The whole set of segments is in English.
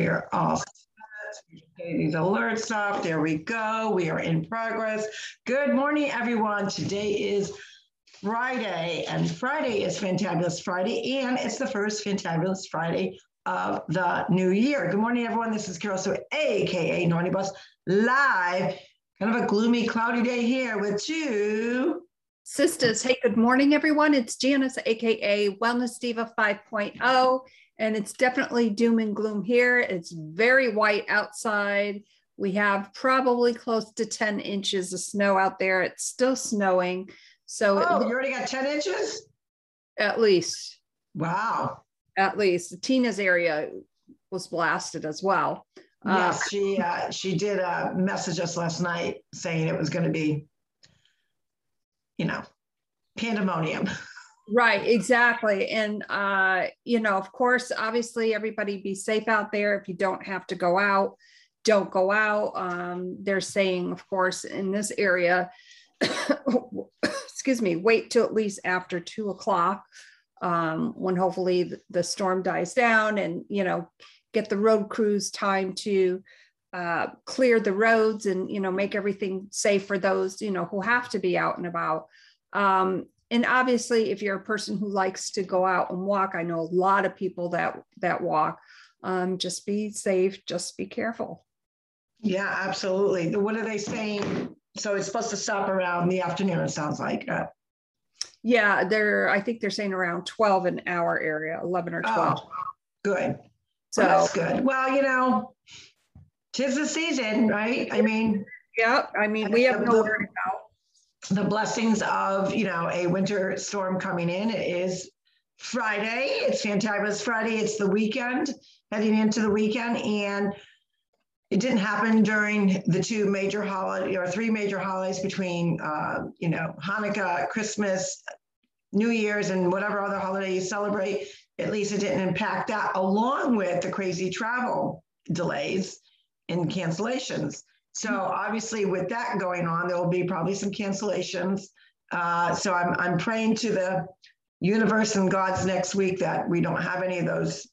We are all set. Getting these alerts off. There we go. We are in progress. Good morning, everyone. Today is Friday, and Friday is Fantabulous Friday, and it's the first Fantabulous Friday of the new year. Good morning, everyone. This is Carol Sue, aka Naughty Bus, live. Kind of a gloomy, cloudy day here with two sisters. Hey, good morning, everyone. It's Janice, aka Wellness Diva 5.0 and it's definitely doom and gloom here. It's very white outside. We have probably close to 10 inches of snow out there. It's still snowing. So, oh, you already got 10 inches? At least. Wow. At least. Tina's area was blasted as well. Yes, uh, she uh, she did uh, message us last night saying it was going to be, you know, pandemonium. Right, exactly. And, uh, you know, of course, obviously, everybody be safe out there. If you don't have to go out, don't go out. Um, they're saying, of course, in this area, excuse me, wait till at least after two o'clock um, when hopefully the storm dies down and, you know, get the road crews time to uh, clear the roads and, you know, make everything safe for those, you know, who have to be out and about. Um, and obviously if you're a person who likes to go out and walk i know a lot of people that that walk um, just be safe just be careful. Yeah absolutely. What are they saying? So it's supposed to stop around the afternoon it sounds like uh, yeah they're i think they're saying around 12 in our area 11 or 12 oh, good. So well, that's good. Well you know tis the season right? I mean yeah i mean we have no worry about the blessings of you know a winter storm coming in. It is Friday. It's Fantabulous Friday. It's the weekend, heading into the weekend, and it didn't happen during the two major holiday or three major holidays between uh, you know Hanukkah, Christmas, New Year's, and whatever other holiday you celebrate. At least it didn't impact that, along with the crazy travel delays and cancellations. So obviously, with that going on, there will be probably some cancellations. Uh, so I'm I'm praying to the universe and gods next week that we don't have any of those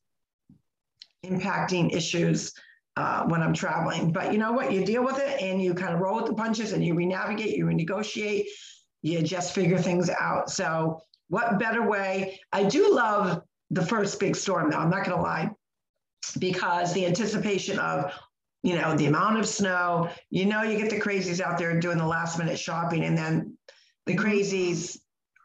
impacting issues uh, when I'm traveling. But you know what? You deal with it and you kind of roll with the punches and you renavigate, you renegotiate, you just figure things out. So what better way? I do love the first big storm, though. I'm not going to lie because the anticipation of you know, the amount of snow, you know, you get the crazies out there doing the last minute shopping, and then the mm-hmm. crazies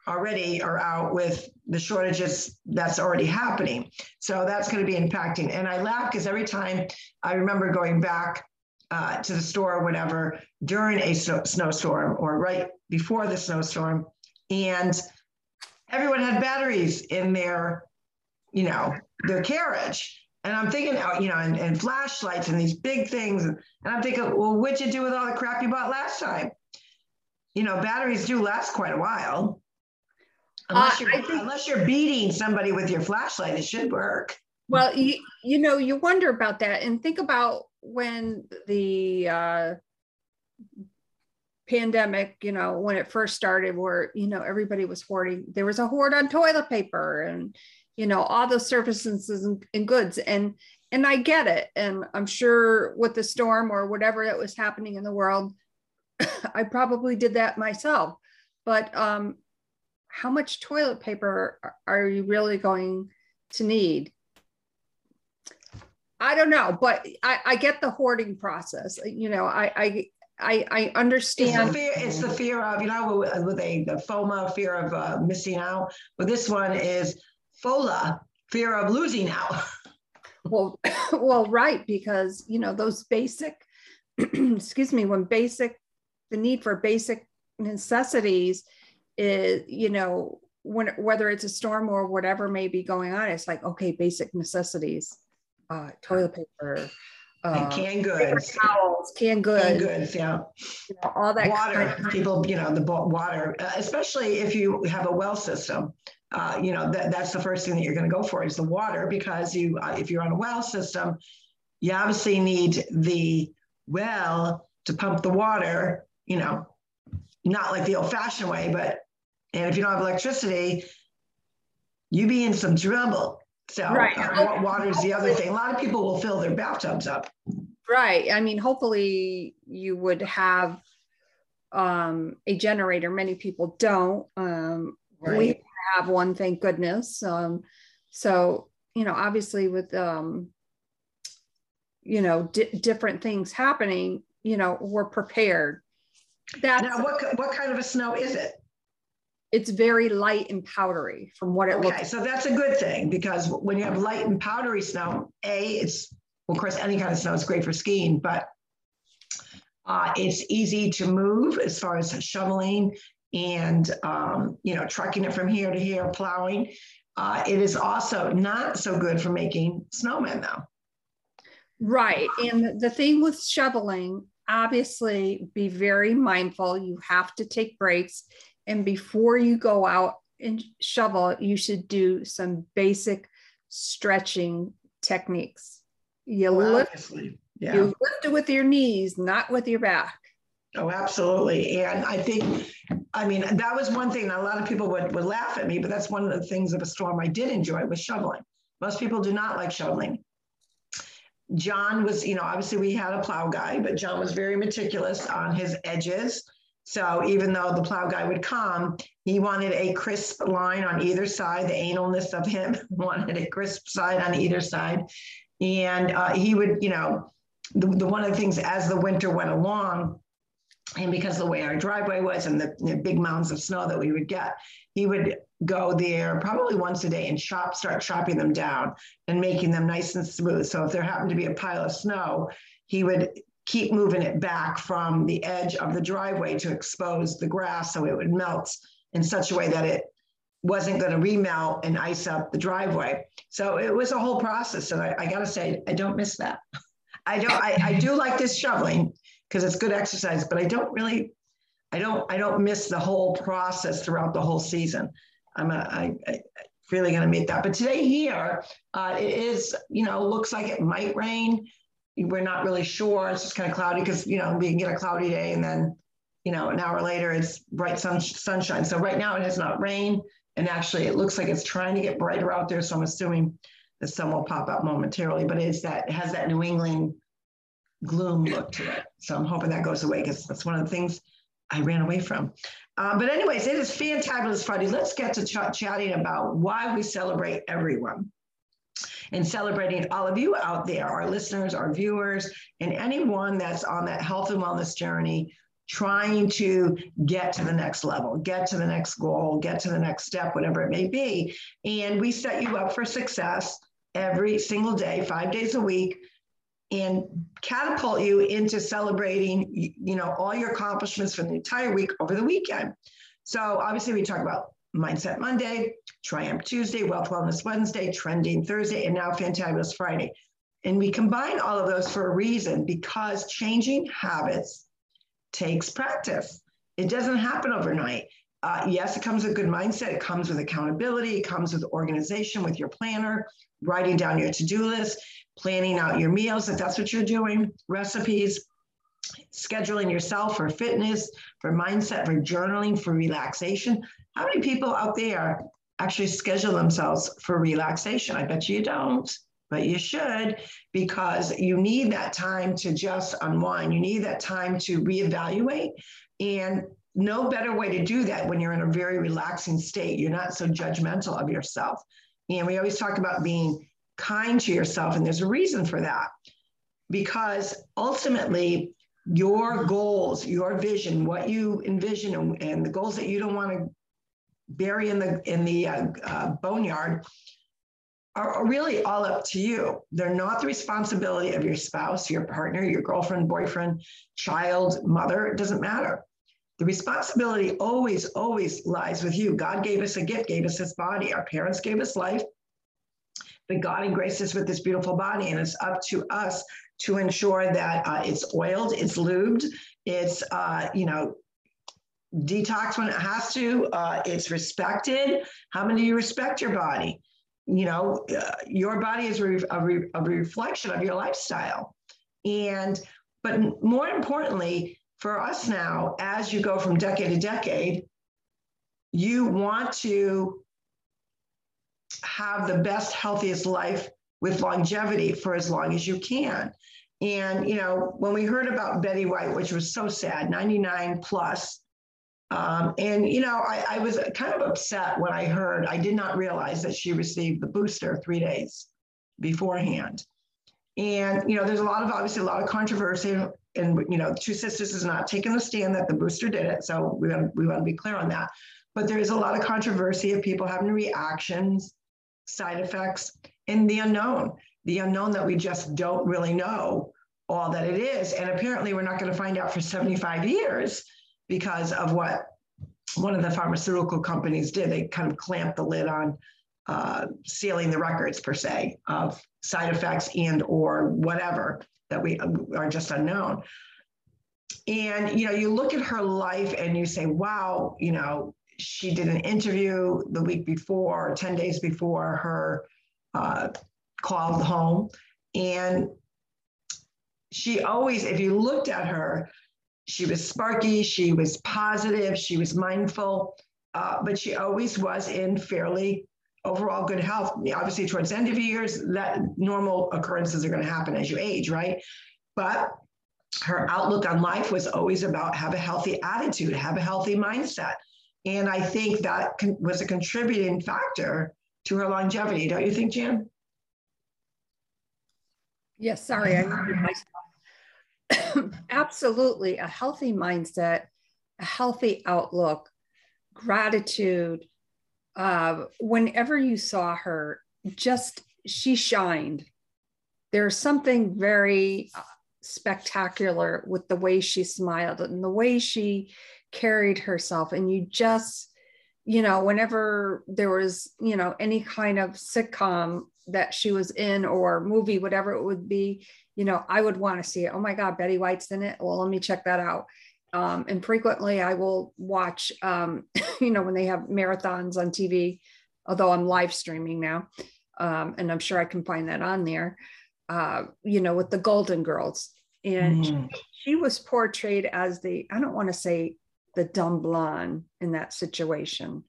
already are out with the shortages that's already happening. So that's going to be impacting. And I laugh because every time I remember going back uh, to the store or whatever during a snow- snowstorm or right before the snowstorm, and everyone had batteries in their, you know, their carriage. And I'm thinking, oh, you know, and, and flashlights and these big things. And I'm thinking, well, what'd you do with all the crap you bought last time? You know, batteries do last quite a while. Unless, uh, you're, think, unless you're beating somebody with your flashlight, it should work. Well, you, you know, you wonder about that and think about when the uh, pandemic, you know, when it first started, where, you know, everybody was hoarding, there was a hoard on toilet paper and, you know all those services and, and goods. And and i get it. And i'm sure with the storm or whatever that was happening in the world i probably did that myself. But um how much toilet paper are you really going to need? I don't know but i i get the hoarding process. You know i i I, I understand. It's the, fear, it's the fear of, you know, with a the FOMO, fear of uh, missing out. But this one is FOLA, fear of losing out. well, well, right, because you know those basic, excuse me, when basic, the need for basic necessities is, you know, when whether it's a storm or whatever may be going on, it's like okay, basic necessities, uh, toilet paper, uh, canned goods, towels, canned goods, canned goods, yeah, you know, all that water. Kind of people, you know, the water, uh, especially if you have a well system uh, you know that, that's the first thing that you're going to go for is the water because you uh, if you're on a well system you obviously need the well to pump the water you know not like the old fashioned way but and if you don't have electricity you be in some trouble So Right. uh, water is the other thing. A lot of people will fill their bathtubs up. Right. I mean, hopefully you would have um, a generator. Many people don't. Um, We have one, thank goodness. Um, so, you know, obviously with, um, you know, di- different things happening, you know, we're prepared. That's, Now, what, what kind of a snow is it? it's very light and powdery from what it Okay, looks. so that's a good thing because when you have light and powdery snow, A, it's, well, of course, any kind of snow is great for skiing, but uh, it's easy to move as far as shoveling and, um, you know, trucking it from here to here, plowing. Uh, it is also not so good for making snowmen though. Right. And the thing with shoveling, obviously be very mindful. You have to take breaks. And before you go out and shovel, you should do some basic stretching techniques. You Well, lift, Yeah. you lift it with your knees, not with your back. Oh, absolutely. And I think, I mean, that was one thing, a lot of people would, would laugh at me, but that's one of the things of a storm I did enjoy was shoveling. Most people do not like shoveling. John was, you know, obviously we had a plow guy, but John was very meticulous on his edges. So even though the plow guy would come, he wanted a crisp line on either side. The analness of him wanted a crisp side on either side. And uh, he would, you know, the, the one of the things as the winter went along, and because the way our driveway was and the, big mounds of snow that we would get, he would go there probably once a day and start chopping them down and making them nice and smooth. So if there happened to be a pile of snow, he would keep moving it back from the edge of the driveway to expose the grass so it would melt in such a way that it wasn't going to remelt and ice up the driveway. So it was a whole process. And I, I got to say, I don't miss that. I don't, I, I do like this shoveling because it's good exercise, but I don't really, I don't, I don't miss the whole process throughout the whole season. I'm a, I, I really going to meet that. But today here, uh, it is, you know, looks like it might rain. We're not really sure. It's just kind of cloudy because, you know, we can get a cloudy day and then, you know, an hour later it's bright sun, sunshine. So right now it has not rained. And actually it looks like it's trying to get brighter out there. So I'm assuming the sun will pop up momentarily, but it's that, it has that New England gloom look to it. So I'm hoping that goes away because that's one of the things I ran away from. Um, but anyways, it is fantabulous Friday. Let's get to ch- chatting about why we celebrate everyone and celebrating all of you out there, our listeners, our viewers, and anyone that's on that health and wellness journey trying to get to the next level, get to the next goal, get to the next step, whatever it may be. And we set you up for success every single day, five days a week, and catapult you into celebrating, you know, all your accomplishments from the entire week over the weekend. So obviously we talk about Mindset Monday, Triumph Tuesday, Wealth Wellness Wednesday, Trending Thursday, and now Fantabulous Friday. And we combine all of those for a reason because changing habits takes practice. It doesn't happen overnight. Uh, yes, it comes with good mindset. It comes with accountability. It comes with organization with your planner, writing down your to do list, planning out your meals if that's what you're doing, recipes, scheduling yourself for fitness, for mindset, for journaling, for relaxation. How many people out there actually schedule themselves for relaxation? I bet you don't, but you should because you need that time to just unwind. You need that time to reevaluate. And no better way to do that when you're in a very relaxing state. You're not so judgmental of yourself. And we always talk about being kind to yourself, and there's a reason for that. Because ultimately, your goals, your vision, what you envision, and, and the goals that you don't want to bury in the in the uh, uh, boneyard are, really all up to you. They're not the responsibility of your spouse, your partner, your girlfriend, boyfriend, child, mother. It doesn't matter. The responsibility always, always lies with you. God gave us a gift, gave us this body. Our parents gave us life, but God engraced us with this beautiful body, and it's up to us to ensure that uh, it's oiled, it's lubed, it's uh, you know detox when it has to, uh, it's respected. How many of you respect your body? You know, uh, your body is re- a, re- a reflection of your lifestyle, and but more importantly, for us now, as you go from decade to decade, you want to have the best, healthiest life with longevity for as long as you can. And, you know, when we heard about Betty White, which was so sad, 99 plus, um, and, you know, I, I was kind of upset when I heard, I did not realize that she received the booster three days beforehand. And, you know, there's a lot of, obviously, a lot of controversy. And, you know, Two Sisters is not taking the stand that the booster did it. So we want, we want to be clear on that. But there is a lot of controversy of people having reactions, side effects, and the unknown, the unknown that we just don't really know all that it is. And apparently, we're not going to find out for 75 years because of what one of the pharmaceutical companies did. They kind of clamped the lid on uh, sealing the records per se of side effects and or whatever that we uh, are just unknown. And you know, you look at her life and you say, "Wow!" You know, she did an interview the week before, ten days before her uh, called home, and she always, if you looked at her, she was sparky, she was positive, she was mindful, uh, but she always was in fairly overall good health. Obviously, towards the end of years, that normal occurrences are going to happen as you age, right? But her outlook on life was always about have a healthy attitude, have a healthy mindset. And I think that con- was a contributing factor to her longevity. Don't you think, Jan? Yes, sorry, I absolutely a healthy mindset, a healthy outlook, gratitude. Uh, whenever you saw her, just she shined. There's something very uh, spectacular with the way she smiled and the way she carried herself. And you just, you know, whenever there was, you know, any kind of sitcom that she was in or movie, whatever it would be, you know, I would want to see it. Oh my God, Betty White's in it. Well, let me check that out. Um, and frequently I will watch, um, you know, when they have marathons on TV, although I'm live streaming now. Um, and I'm sure I can find that on there, uh, you know, with the Golden Girls. And mm. she, she was portrayed as the, I don't want to say the dumb blonde in that situation.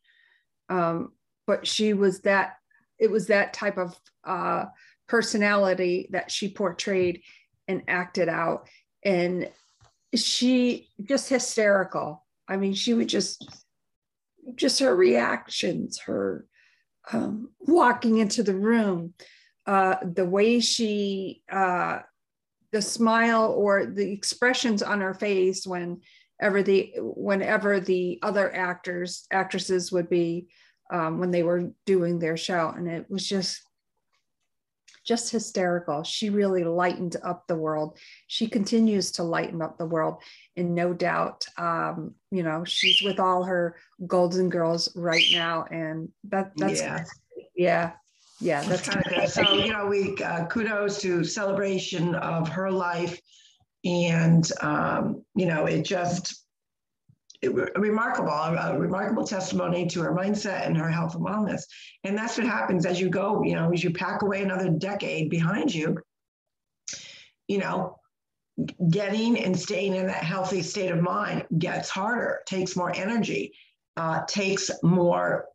Um, but she was that, it was that type of uh, personality that she portrayed and acted out. And she just hysterical. I mean, she would just, just her reactions, her um, walking into the room, uh, the way she, uh, the smile or the expressions on her face whenever the whenever the other actors actresses would be um, when they were doing their show, and it was just just hysterical. She really lightened up the world. She continues to lighten up the world. And no doubt, um, you know, she's with all her Golden Girls right now. And that that's, yeah. yeah. Yeah, that's kind of good. So, you know, we uh, kudos to celebration of her life. And, um, you know, it just, a remarkable, a remarkable testimony to her mindset and her health and wellness. And that's what happens as you go, you know, as you pack away another decade behind you, you know, getting and staying in that healthy state of mind gets harder, takes more energy, uh, takes more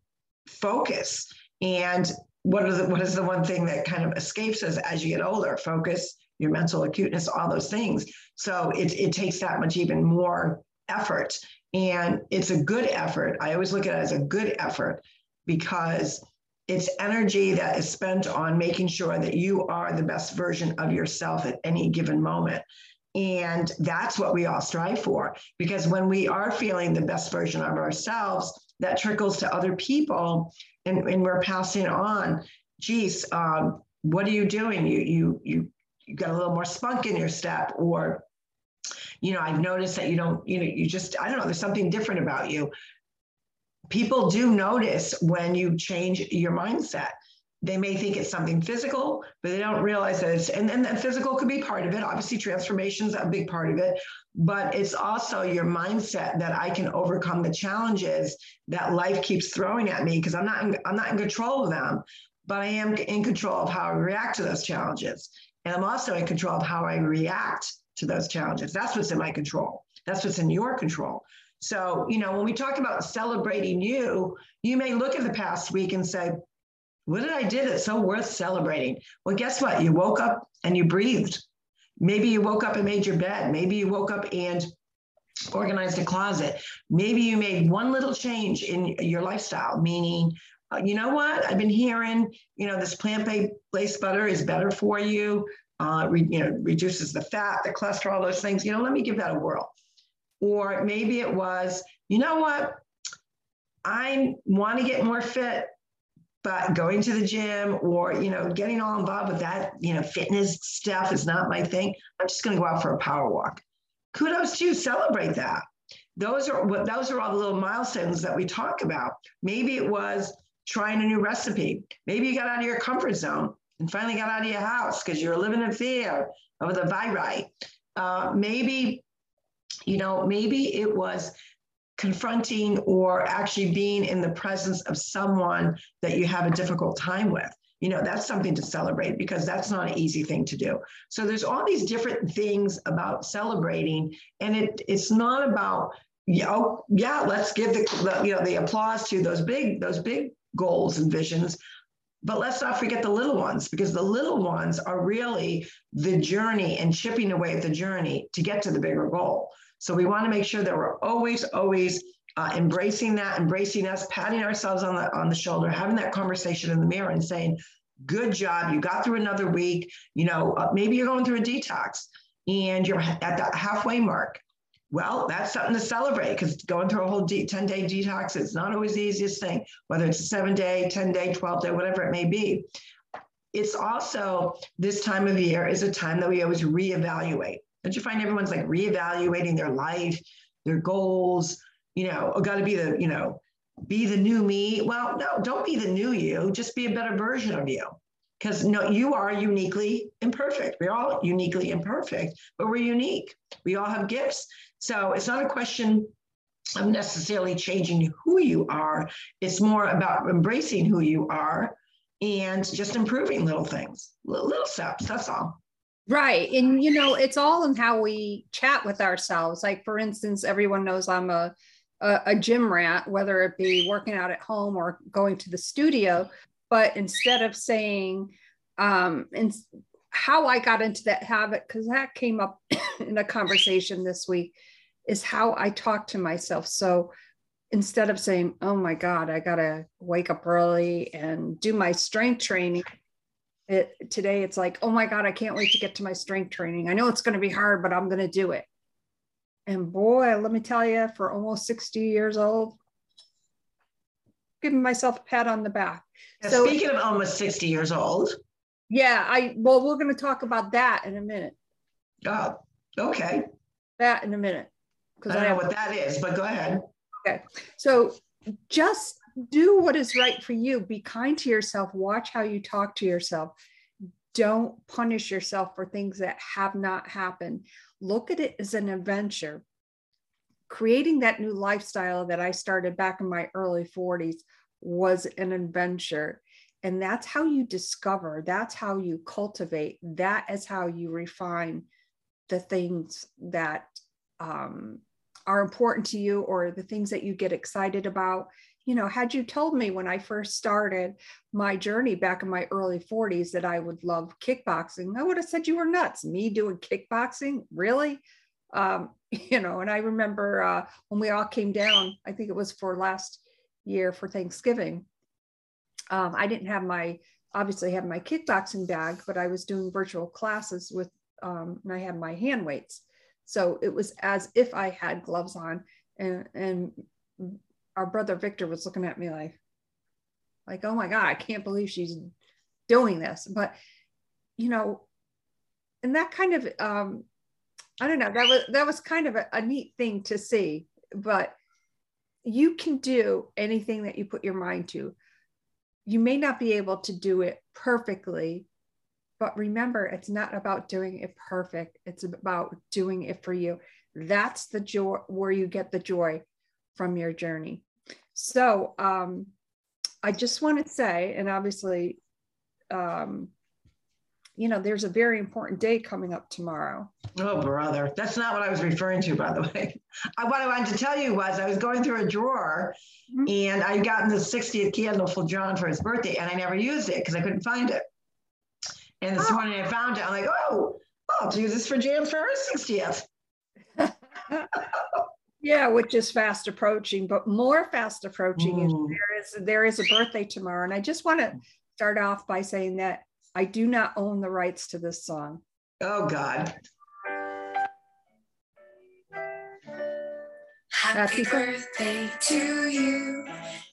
focus. And what, the, what is the one thing that kind of escapes us as you get older? Focus, your mental acuteness, all those things. So it, it takes that much even more effort and it's a good effort. I always look at it as a good effort because it's energy that is spent on making sure that you are the best version of yourself at any given moment. And that's what we all strive for. Because when we are feeling the best version of ourselves, that trickles to other people and, and we're passing on, geez, um, what are you doing? You, you, you, you got a little more spunk in your step, or you know, I've noticed that you don't, you know, you just, I don't know, there's something different about you. People do notice when you change your mindset. They may think it's something physical, but they don't realize that it's, and then the physical could be part of it. Obviously, transformation is a big part of it, but it's also your mindset that I can overcome the challenges that life keeps throwing at me because I'm not, in, I'm not in control of them, but I am in control of how I react to those challenges. And I'm also in control of how I react to those challenges. That's what's in my control. That's what's in your control. So, you know, when we talk about celebrating you, you may look at the past week and say, What did I do that's so worth celebrating? Well, guess what? You woke up and you breathed. Maybe you woke up and made your bed. Maybe you woke up and organized a closet. Maybe you made one little change in your lifestyle, meaning, you know what? I've been hearing, you know, this plant-based butter is better for you. Uh, re, you know, reduces the fat, the cholesterol, those things. You know, let me give that a whirl. Or maybe it was, you know what? I want to get more fit, but going to the gym or you know getting all involved with that you know fitness stuff is not my thing. I'm just going to go out for a power walk. Kudos to you. Celebrate that. Those are what those are all the little milestones that we talk about. Maybe it was trying a new recipe. Maybe you got out of your comfort zone and finally got out of your house because you're living in fear of the virus. Uh, maybe, you know, maybe it was confronting or actually being in the presence of someone that you have a difficult time with you know that's something to celebrate because that's not an easy thing to do so there's all these different things about celebrating and it it's not about oh yeah let's give the, the you know the applause to those big those big goals and visions but let's not forget the little ones because the little ones are really the journey and chipping away at the journey to get to the bigger goal so we want to make sure that we're always, always uh, embracing that, embracing us, patting ourselves on the on the shoulder, having that conversation in the mirror, and saying, "Good job, you got through another week. You know, uh, maybe you're going through a detox, and you're at that halfway mark. Well, that's something to celebrate because going through a whole 10 day detox is not always the easiest thing, whether it's a seven day, 10 day, 12 day, whatever it may be. It's also this time of year is a time that we always reevaluate. Don't you find everyone's like reevaluating their life, their goals? You know, oh, got to be the, you know, be the new me. Well, no, don't be the new you. Just be a better version of you. Because no, you are uniquely imperfect. We're all uniquely imperfect, but we're unique. We all have gifts. So it's not a question of necessarily changing who you are. It's more about embracing who you are and just improving little things, little steps. That's all. Right. And, you know, it's all in how we chat with ourselves. Like, for instance, everyone knows I'm a, a, a, gym rat, whether it be working out at home or going to the studio. But instead of saying, um, and how I got into that habit, because that came up in a conversation this week, is how I talk to myself. So instead of saying, oh my God, I got to wake up early and do my strength training, it, today it's like oh my god i can't wait to get to my strength training i know it's going to be hard but i'm going to do it and boy let me tell you for almost 60 years old giving myself a pat on the back now, so speaking of almost 60 years old yeah i well we're going to talk about that in a minute oh okay that in a minute because I, I know what that is but go ahead okay so just do what is right for you. Be kind to yourself. Watch how you talk to yourself. Don't punish yourself for things that have not happened. Look at it as an adventure. Creating that new lifestyle that I started back in my early 40s was an adventure. And that's how you discover, that's how you cultivate, that is how you refine the things that um, are important to you or the things that you get excited about you know, had you told me when I first started my journey back in my early 40s that I would love kickboxing, I would have said you were nuts. Me doing kickboxing? Really? Um, you know, and I remember uh, when we all came down, I think it was for last year for Thanksgiving. Um, I didn't have my, obviously have my kickboxing bag, but I was doing virtual classes with, um, and I had my hand weights. So it was as if I had gloves on and, and our brother Victor was looking at me like, like, oh my God, I can't believe she's doing this. But, you know, and that kind of, um, I don't know, that was, that was kind of a, a neat thing to see, but you can do anything that you put your mind to. You may not be able to do it perfectly, but remember, it's not about doing it perfect. It's about doing it for you. That's the joy where you get the joy from your journey. So um, I just want to say, and obviously, um, you know, there's a very important day coming up tomorrow. Oh, brother. That's not what I was referring to, by the way. I, what I wanted to tell you was I was going through a drawer mm-hmm. and I'd gotten the 60th candle for John for his birthday and I never used it because I couldn't find it. And this oh. morning I found it. I'm like, oh, I'll use this for Jan for her 60th. yeah, which is fast approaching, but more fast approaching mm. is there is there is a birthday tomorrow. And I just want to start off by saying that I do not own the rights to this song. Oh God. Happy birthday to you.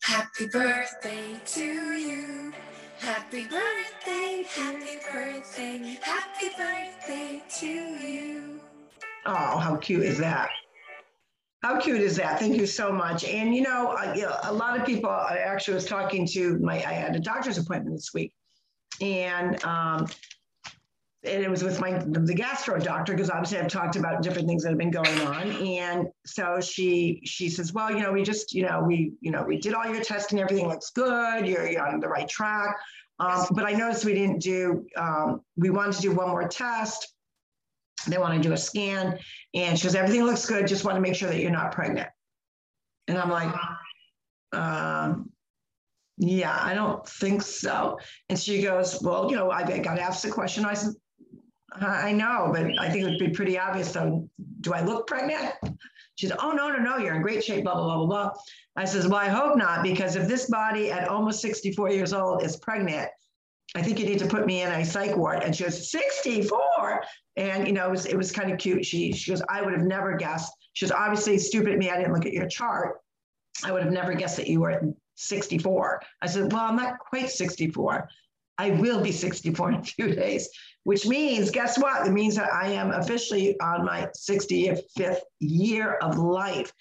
Happy birthday to you. Happy birthday, happy birthday, happy birthday to you. Oh, how cute is that? How cute is that? Thank you so much. And you know, uh, you know, a lot of people. I actually was talking to my. I had a doctor's appointment this week, and um, and it was with my the gastro doctor because obviously I've talked about different things that have been going on. And so she she says, well, you know, we just you know we you know we did all your testing, everything looks good. You're, you're on the right track. Um, but I noticed we didn't do. Um, we wanted to do one more test. They want to do a scan, and she goes, everything looks good. Just want to make sure that you're not pregnant. And I'm like, um, yeah, I don't think so. And she goes, well, you know, I got asked the question. I said, I know, but I think it would be pretty obvious. So, do I look pregnant? She said, Oh, no, no, no, you're in great shape, blah, blah, blah, blah, blah. I says, Well, I hope not, because if this body at almost 64 years old is pregnant, I think you need to put me in a psych ward. And she goes, 64. And, you know, it was, it was kind of cute. She, she goes, I would have never guessed. She was obviously stupid me. I didn't look at your chart. I would have never guessed that you were 64. I said, Well, I'm not quite 64. I will be 64 in a few days which means, guess what? It means that I am officially on my 65th year of life.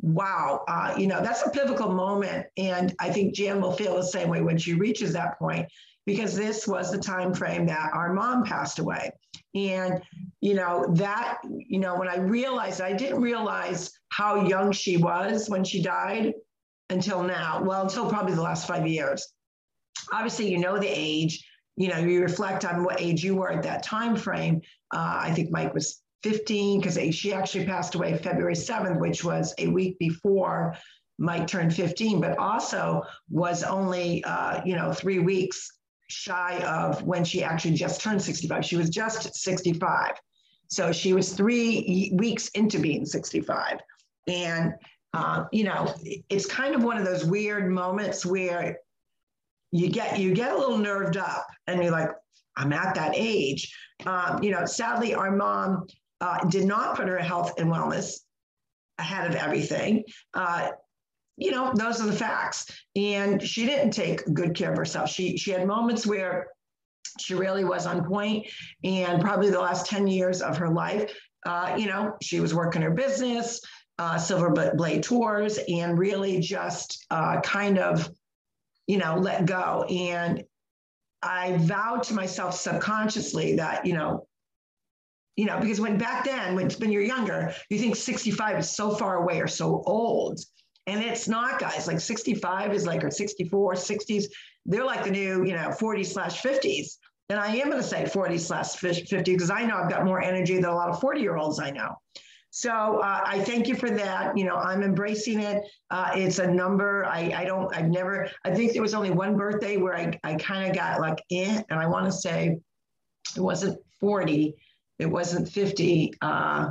Wow. Uh, you know, that's a pivotal moment. And I think Jan will feel the same way when she reaches that point, because this was the time frame that our mom passed away. And, you know, that, you know, when I realized, I didn't realize how young she was when she died until now. Well, until probably the last five years. Obviously, you know the age you know, you reflect on what age you were at that time frame. Uh, I think Mike was 15 because she actually passed away February 7th, which was a week before Mike turned 15, but also was only, uh, you know, three weeks shy of when she actually just turned 65. She was just 65. So she was three weeks into being 65. And, uh, you know, it's kind of one of those weird moments where you get you get a little nerved up and you're like i'm at that age. Um, you know sadly our mom uh, did not put her health and wellness ahead of everything. Uh, you know those are the facts. And she didn't take good care of herself. She she had moments where she really was on point and probably the last 10 years of her life uh, you know she was working her business uh, silver blade tours and really just uh, kind of you know, let go. And I vowed to myself subconsciously that, you know, you know, because when back then, when, when you're younger, you think 65 is so far away or so old. And it's not, guys. Like 65 is like, or 64, 60s, they're like the new, you know, 40 slash 50s. And I am going to say 40 slash 50 because I know I've got more energy than a lot of 40 year olds I know. So uh, I thank you for that. You know, I'm embracing it. Uh, it's a number. I, I don't, I've never, I think there was only one birthday where I, I kind of got like, eh, and I want to say it wasn't 40, it wasn't 50. Uh,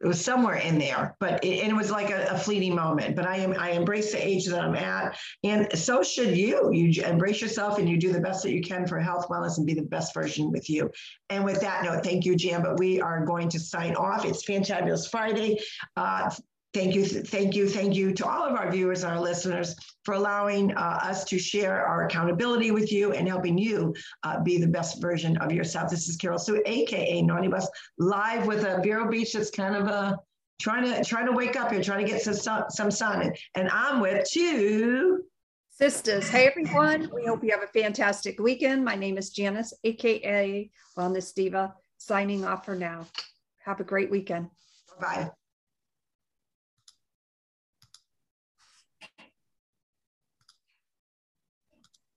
it was somewhere in there, but it, and it was like a, a, fleeting moment. But I am I embrace the age that I'm at, and so should you. You embrace yourself and you do the best that you can for health, wellness, and be the best version with you. And with that note, thank you, Jan. But we are going to sign off. It's Fantabulous Friday. Uh, Thank you, thank you, thank you to all of our viewers and our listeners for allowing uh, us to share our accountability with you and helping you uh, be the best version of yourself. This is Carol Sue, aka Naughty Bus, live with a Vero Beach that's kind of a uh, trying to trying to wake up here, trying to get some sun, some sun. And, and I'm with two sisters. Hey everyone, we hope you have a fantastic weekend. My name is Janice, aka Wellness Diva, signing off for now. Have a great weekend. Bye.